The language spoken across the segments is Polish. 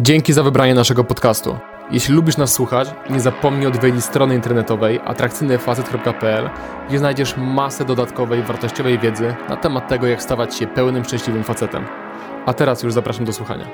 Dzięki za wybranie naszego podcastu. Jeśli lubisz nas słuchać, nie zapomnij odwiedzić strony internetowej atrakcyjnyfacet.pl, gdzie znajdziesz masę dodatkowej, wartościowej wiedzy na temat tego, jak stawać się pełnym, szczęśliwym facetem. A teraz już zapraszam do słuchania.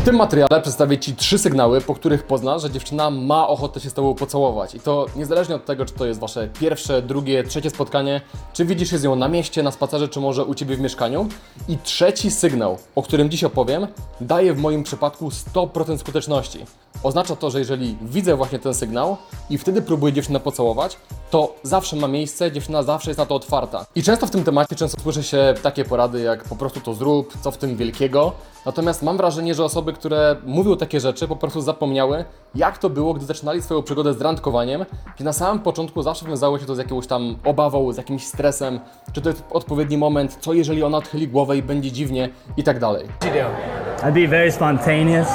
W tym materiale przedstawię Ci trzy sygnały, po których poznasz, że dziewczyna ma ochotę się z Tobą pocałować. I to niezależnie od tego, czy to jest Wasze pierwsze, drugie, trzecie spotkanie, czy widzisz się z nią na mieście, na spacerze, czy może u Ciebie w mieszkaniu. I trzeci sygnał, o którym dziś opowiem, daje w moim przypadku 100% skuteczności. Oznacza to, że jeżeli widzę właśnie ten sygnał i wtedy próbuję dziewczynę pocałować, to zawsze ma miejsce, dziewczyna zawsze jest na to otwarta. I często w tym temacie często słyszy się takie porady jak po prostu to zrób, co w tym wielkiego. Natomiast mam wrażenie, że osoby, które mówią takie rzeczy, po prostu zapomniały, jak to było, gdy zaczynali swoją przygodę z randkowaniem, gdzie na samym początku zawsze wiązało się to z jakąś tam obawą, z jakimś stresem, czy to jest odpowiedni moment, co jeżeli ona odchyli głowę i będzie dziwnie i tak dalej. I'd be very spontaneous.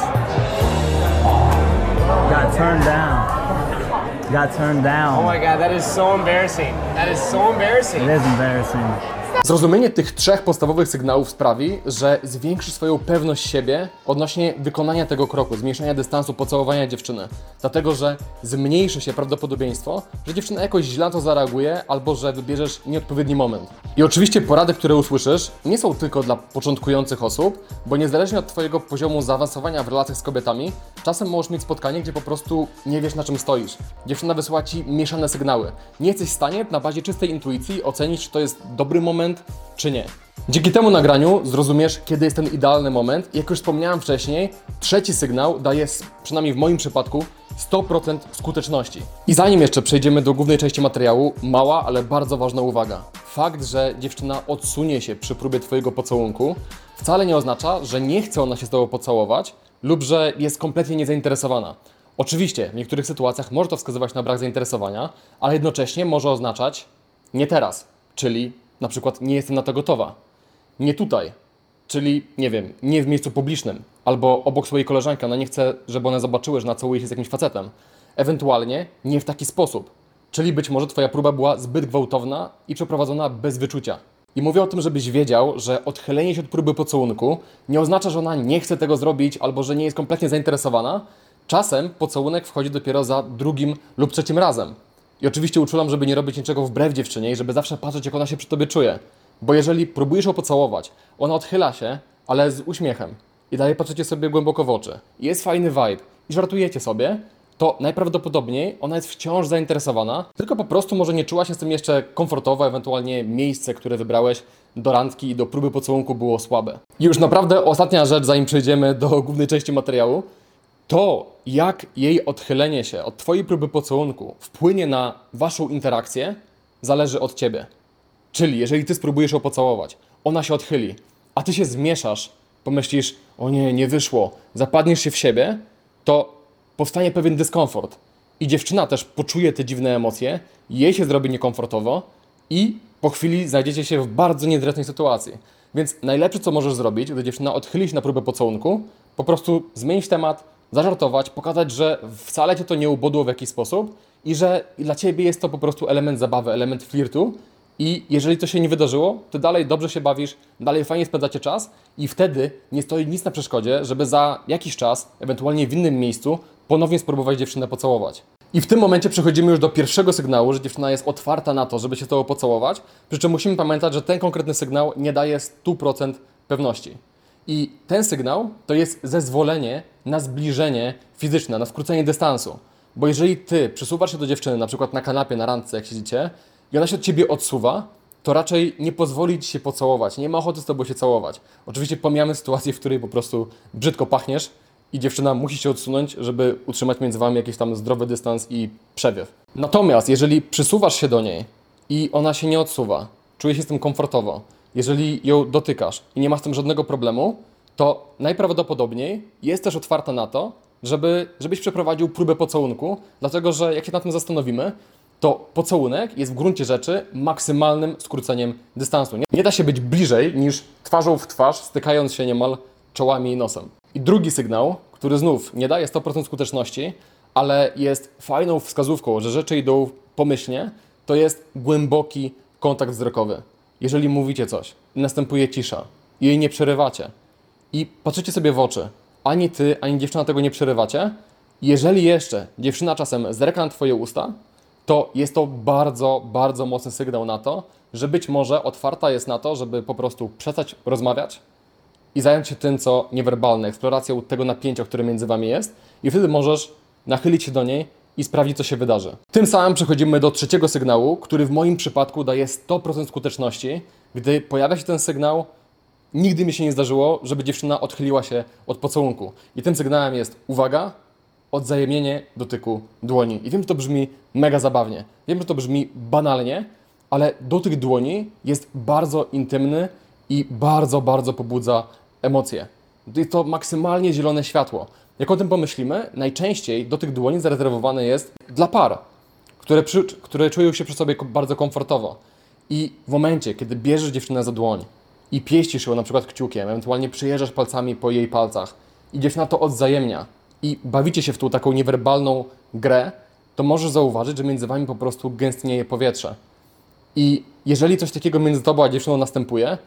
Got turned down. Got turned down. Oh my god, that is so embarrassing. That is so embarrassing. It is embarrassing. Zrozumienie tych trzech podstawowych sygnałów sprawi, że zwiększysz swoją pewność siebie odnośnie wykonania tego kroku, zmniejszenia dystansu, pocałowania dziewczyny. Dlatego, że zmniejszy się prawdopodobieństwo, że dziewczyna jakoś źle na to zareaguje albo że wybierzesz nieodpowiedni moment. I oczywiście porady, które usłyszysz, nie są tylko dla początkujących osób, bo niezależnie od Twojego poziomu zaawansowania w relacjach z kobietami, czasem możesz mieć spotkanie, gdzie po prostu nie wiesz na czym stoisz. Dziewczyna wysyła Ci mieszane sygnały. Nie jesteś w stanie na bazie czystej intuicji ocenić, czy to jest dobry moment, czy nie. Dzięki temu nagraniu zrozumiesz, kiedy jest ten idealny moment. Jak już wspomniałem wcześniej, trzeci sygnał daje, przynajmniej w moim przypadku, 100% skuteczności. I zanim jeszcze przejdziemy do głównej części materiału, mała, ale bardzo ważna uwaga. Fakt, że dziewczyna odsunie się przy próbie Twojego pocałunku, wcale nie oznacza, że nie chce ona się z Tobą pocałować lub że jest kompletnie niezainteresowana. Oczywiście, w niektórych sytuacjach może to wskazywać na brak zainteresowania, ale jednocześnie może oznaczać nie teraz, czyli na przykład nie jestem na to gotowa. Nie tutaj, czyli nie wiem, nie w miejscu publicznym, albo obok swojej koleżanki, ona nie chce, żeby one zobaczyły, że nacałuje się z jakimś facetem. Ewentualnie nie w taki sposób, czyli być może Twoja próba była zbyt gwałtowna i przeprowadzona bez wyczucia. I mówię o tym, żebyś wiedział, że odchylenie się od próby pocałunku nie oznacza, że ona nie chce tego zrobić albo że nie jest kompletnie zainteresowana. Czasem pocałunek wchodzi dopiero za drugim lub trzecim razem. I oczywiście uczulam, żeby nie robić niczego wbrew dziewczynie i żeby zawsze patrzeć, jak ona się przy tobie czuje. Bo jeżeli próbujesz ją pocałować, ona odchyla się, ale z uśmiechem i dalej patrzycie sobie głęboko w oczy. Jest fajny vibe i żartujecie sobie, to najprawdopodobniej ona jest wciąż zainteresowana, tylko po prostu może nie czuła się z tym jeszcze komfortowo, ewentualnie miejsce, które wybrałeś do randki i do próby pocałunku było słabe. I już naprawdę ostatnia rzecz, zanim przejdziemy do głównej części materiału, to, jak jej odchylenie się od Twojej próby pocałunku wpłynie na Waszą interakcję, zależy od Ciebie. Czyli jeżeli Ty spróbujesz ją pocałować, ona się odchyli, a Ty się zmieszasz, pomyślisz, o nie, nie wyszło, zapadniesz się w siebie, to powstanie pewien dyskomfort. I dziewczyna też poczuje te dziwne emocje, jej się zrobi niekomfortowo i po chwili znajdziecie się w bardzo niezręcznej sytuacji. Więc najlepsze, co możesz zrobić, gdy dziewczyna odchyli się na próbę pocałunku, po prostu zmienić temat, zażartować, pokazać, że wcale cię to nie ubodło w jakiś sposób i że dla ciebie jest to po prostu element zabawy, element flirtu. I jeżeli to się nie wydarzyło, to dalej dobrze się bawisz, dalej fajnie spędzacie czas i wtedy nie stoi nic na przeszkodzie, żeby za jakiś czas, ewentualnie w innym miejscu, ponownie spróbować dziewczynę pocałować. I w tym momencie przechodzimy już do pierwszego sygnału, że dziewczyna jest otwarta na to, żeby się z tobą pocałować. Przy czym musimy pamiętać, że ten konkretny sygnał nie daje 100% pewności. I ten sygnał to jest zezwolenie na zbliżenie fizyczne, na skrócenie dystansu. Bo jeżeli ty przysuwasz się do dziewczyny, na przykład na kanapie, na randce, jak siedzicie, i ona się od ciebie odsuwa, to raczej nie pozwoli ci się pocałować, nie ma ochoty z tobą się całować. Oczywiście pomijamy sytuację, w której po prostu brzydko pachniesz i dziewczyna musi się odsunąć, żeby utrzymać między wami jakiś tam zdrowy dystans i przewiew. Natomiast jeżeli przysuwasz się do niej i ona się nie odsuwa, czuje się z tym komfortowo, jeżeli ją dotykasz i nie ma z tym żadnego problemu, to najprawdopodobniej jest też otwarta na to, żeby, żebyś przeprowadził próbę pocałunku, dlatego że jak się nad tym zastanowimy, to pocałunek jest w gruncie rzeczy maksymalnym skróceniem dystansu. Nie, nie da się być bliżej niż twarzą w twarz, stykając się niemal czołami i nosem. I drugi sygnał, który znów nie daje 100% skuteczności, ale jest fajną wskazówką, że rzeczy idą pomyślnie, to jest głęboki kontakt wzrokowy. Jeżeli mówicie coś następuje cisza. Jej nie przerywacie. I patrzycie sobie w oczy, ani ty, ani dziewczyna tego nie przerywacie, jeżeli jeszcze dziewczyna czasem zerka na twoje usta, to jest to bardzo, bardzo mocny sygnał na to, że być może otwarta jest na to, żeby po prostu przestać rozmawiać i zająć się tym, co niewerbalne, eksploracją tego napięcia, które między wami jest, i wtedy możesz nachylić się do niej i sprawdzić, co się wydarzy. Tym samym przechodzimy do trzeciego sygnału, który w moim przypadku daje 100% skuteczności. Gdy pojawia się ten sygnał, nigdy mi się nie zdarzyło, żeby dziewczyna odchyliła się od pocałunku. I tym sygnałem jest uwaga, odzajemnienie dotyku dłoni. I wiem, że to brzmi mega zabawnie. Wiem, że to brzmi banalnie, ale dotyk dłoni jest bardzo intymny i bardzo, bardzo pobudza emocje. Jest to maksymalnie zielone światło. Jak o tym pomyślimy, najczęściej dotyk dłoni zarezerwowany jest dla par, które, przy, które czują się przy sobie bardzo komfortowo. I w momencie, kiedy bierzesz dziewczynę za dłoń i pieścisz ją na przykład kciukiem, ewentualnie przyjeżdżasz palcami po jej palcach i dziewczyna to odzajemnia i bawicie się w tą taką niewerbalną grę, to możesz zauważyć, że między wami po prostu gęstnieje powietrze. I jeżeli coś takiego między tobą a dziewczyną następuje,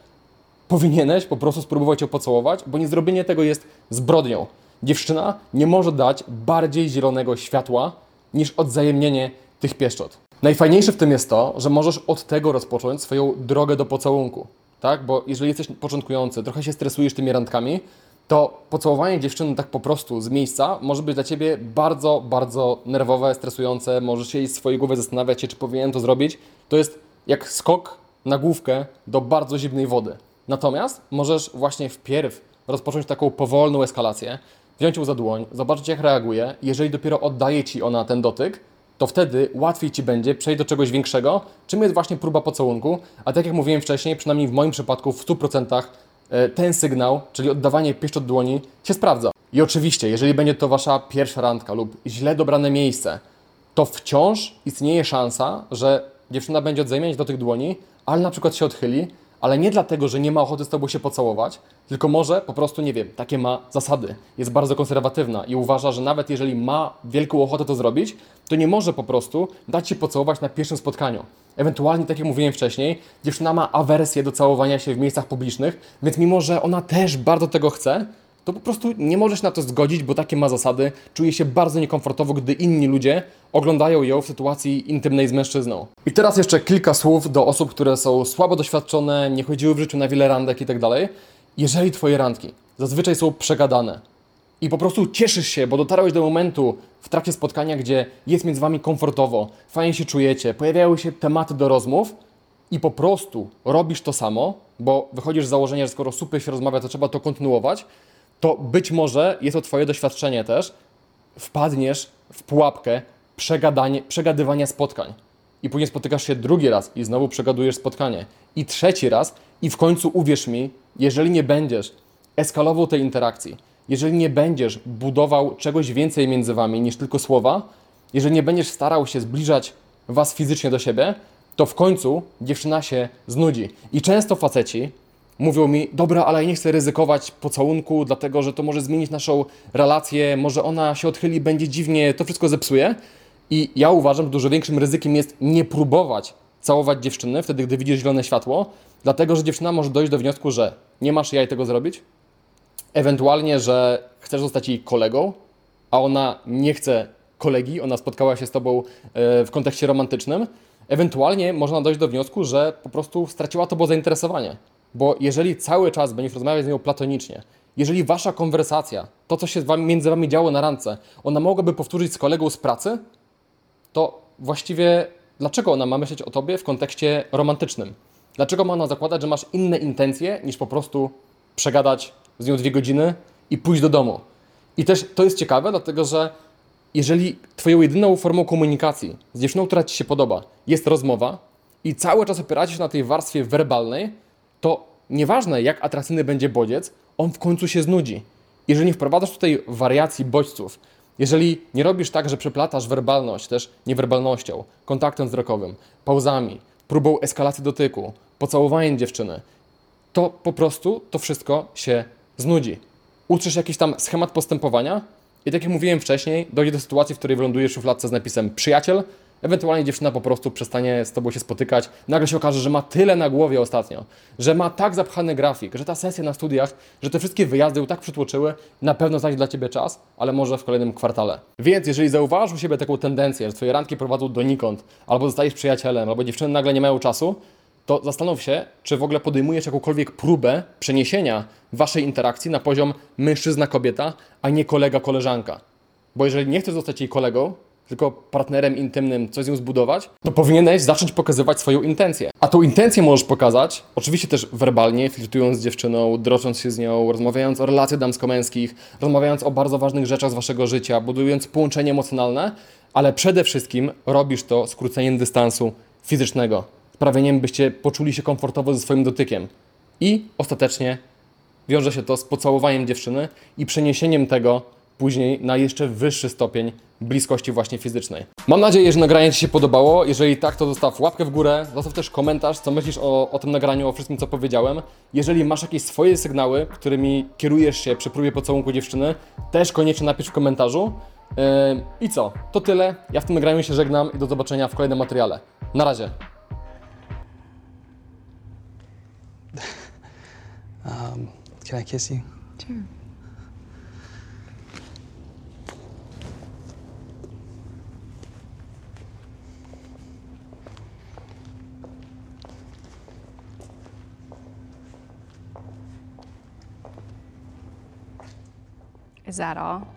powinieneś po prostu spróbować ją pocałować, bo niezrobienie tego jest zbrodnią. Dziewczyna nie może dać bardziej zielonego światła niż odzajemnienie tych pieszczot. Najfajniejsze w tym jest to, że możesz od tego rozpocząć swoją drogę do pocałunku. Tak? Bo jeżeli jesteś początkujący, trochę się stresujesz tymi randkami, to pocałowanie dziewczyny tak po prostu z miejsca może być dla ciebie bardzo, bardzo nerwowe, stresujące. Możesz się w swojej głowie zastanawiać się, czy powinienem to zrobić. To jest jak skok na główkę do bardzo zimnej wody. Natomiast możesz właśnie wpierw rozpocząć taką powolną eskalację, wziąć ją za dłoń, zobaczyć jak reaguje. Jeżeli dopiero oddaje ci ona ten dotyk, to wtedy łatwiej ci będzie przejść do czegoś większego, czym jest właśnie próba pocałunku. A tak jak mówiłem wcześniej, przynajmniej w moim przypadku w 100% e, ten sygnał, czyli oddawanie pieszczot dłoni, się sprawdza. I oczywiście, jeżeli będzie to wasza pierwsza randka lub źle dobrane miejsce, to wciąż istnieje szansa, że dziewczyna będzie odzajmiać do tych dłoni, ale na przykład się odchyli, ale nie dlatego, że nie ma ochoty z tobą się pocałować, tylko może po prostu, nie wiem, takie ma zasady. Jest bardzo konserwatywna i uważa, że nawet jeżeli ma wielką ochotę to zrobić, to nie może po prostu dać się pocałować na pierwszym spotkaniu. Ewentualnie, tak jak mówiłem wcześniej, dziewczyna ma awersję do całowania się w miejscach publicznych, więc mimo, że ona też bardzo tego chce, to po prostu nie możesz na to zgodzić, bo takie ma zasady. Czuje się bardzo niekomfortowo, gdy inni ludzie oglądają ją w sytuacji intymnej z mężczyzną. I teraz jeszcze kilka słów do osób, które są słabo doświadczone, nie chodziły w życiu na wiele randek i tak. Jeżeli twoje randki zazwyczaj są przegadane i po prostu cieszysz się, bo dotarłeś do momentu w trakcie spotkania, gdzie jest między wami komfortowo, fajnie się czujecie, pojawiają się tematy do rozmów, i po prostu robisz to samo, bo wychodzisz z założenia, że skoro super się rozmawia, to trzeba to kontynuować, to być może jest to Twoje doświadczenie też, wpadniesz w pułapkę przegadanie, przegadywania spotkań. I później spotykasz się drugi raz i znowu przegadujesz spotkanie. I trzeci raz i w końcu uwierz mi, jeżeli nie będziesz eskalował tej interakcji, jeżeli nie będziesz budował czegoś więcej między Wami niż tylko słowa, jeżeli nie będziesz starał się zbliżać Was fizycznie do siebie, to w końcu dziewczyna się znudzi. I często faceci mówią mi, dobra, ale ja nie chcę ryzykować pocałunku, dlatego że to może zmienić naszą relację, może ona się odchyli, będzie dziwnie, to wszystko zepsuje. I ja uważam, że dużo większym ryzykiem jest nie próbować całować dziewczyny wtedy, gdy widzisz zielone światło, dlatego że dziewczyna może dojść do wniosku, że nie masz jaj tego zrobić, ewentualnie, że chcesz zostać jej kolegą, a ona nie chce kolegi, ona spotkała się z tobą e, w kontekście romantycznym, ewentualnie można dojść do wniosku, że po prostu straciła to zainteresowanie. Bo jeżeli cały czas będziesz rozmawiać z nią platonicznie, jeżeli wasza konwersacja, to co się między wami działo na randce, ona mogłaby powtórzyć z kolegą z pracy, to właściwie dlaczego ona ma myśleć o tobie w kontekście romantycznym? Dlaczego ma ona zakładać, że masz inne intencje niż po prostu przegadać z nią dwie godziny i pójść do domu? I też to jest ciekawe, dlatego że jeżeli twoją jedyną formą komunikacji z dziewczyną, która ci się podoba, jest rozmowa i cały czas opieracie się na tej warstwie werbalnej, to nieważne jak atrakcyjny będzie bodziec, on w końcu się znudzi. Jeżeli nie wprowadzasz tutaj wariacji bodźców, jeżeli nie robisz tak, że przeplatasz werbalność też niewerbalnością, kontaktem wzrokowym, pauzami, próbą eskalacji dotyku, pocałowaniem dziewczyny, to po prostu to wszystko się znudzi. Utrzesz jakiś tam schemat postępowania i tak jak mówiłem wcześniej, dojdzie do sytuacji, w której wylądujesz w szufladce z napisem przyjaciel Ewentualnie dziewczyna po prostu przestanie z tobą się spotykać. Nagle się okaże, że ma tyle na głowie ostatnio, że ma tak zapchany grafik, że ta sesja na studiach, że te wszystkie wyjazdy ją tak przytłoczyły, na pewno znajdzie dla ciebie czas, ale może w kolejnym kwartale. Więc jeżeli zauważysz u siebie taką tendencję, że twoje randki prowadzą donikąd, albo zostajesz przyjacielem, albo dziewczyny nagle nie mają czasu, to zastanów się, czy w ogóle podejmujesz jakąkolwiek próbę przeniesienia waszej interakcji na poziom mężczyzna-kobieta, a nie kolega-koleżanka. Bo jeżeli nie chcesz zostać jej kolegą, tylko partnerem intymnym, coś z nią zbudować, to powinieneś zacząć pokazywać swoją intencję. A tą intencję możesz pokazać, oczywiście też werbalnie, flirtując z dziewczyną, drocząc się z nią, rozmawiając o relacjach damsko-męskich, rozmawiając o bardzo ważnych rzeczach z waszego życia, budując połączenie emocjonalne, ale przede wszystkim robisz to skróceniem dystansu fizycznego, sprawieniem, byście poczuli się komfortowo ze swoim dotykiem. I ostatecznie wiąże się to z pocałowaniem dziewczyny i przeniesieniem tego później na jeszcze wyższy stopień bliskości właśnie fizycznej. Mam nadzieję, że nagranie Ci się podobało. Jeżeli tak, to zostaw łapkę w górę, zostaw też komentarz, co myślisz o, o tym nagraniu, o wszystkim, co powiedziałem. Jeżeli masz jakieś swoje sygnały, którymi kierujesz się przy próbie pocałunku dziewczyny, też koniecznie napisz w komentarzu. Yy, I co? To tyle. Ja w tym nagraniu się żegnam i do zobaczenia w kolejnym materiale. Na razie. Can I kiss you? Sure. That all?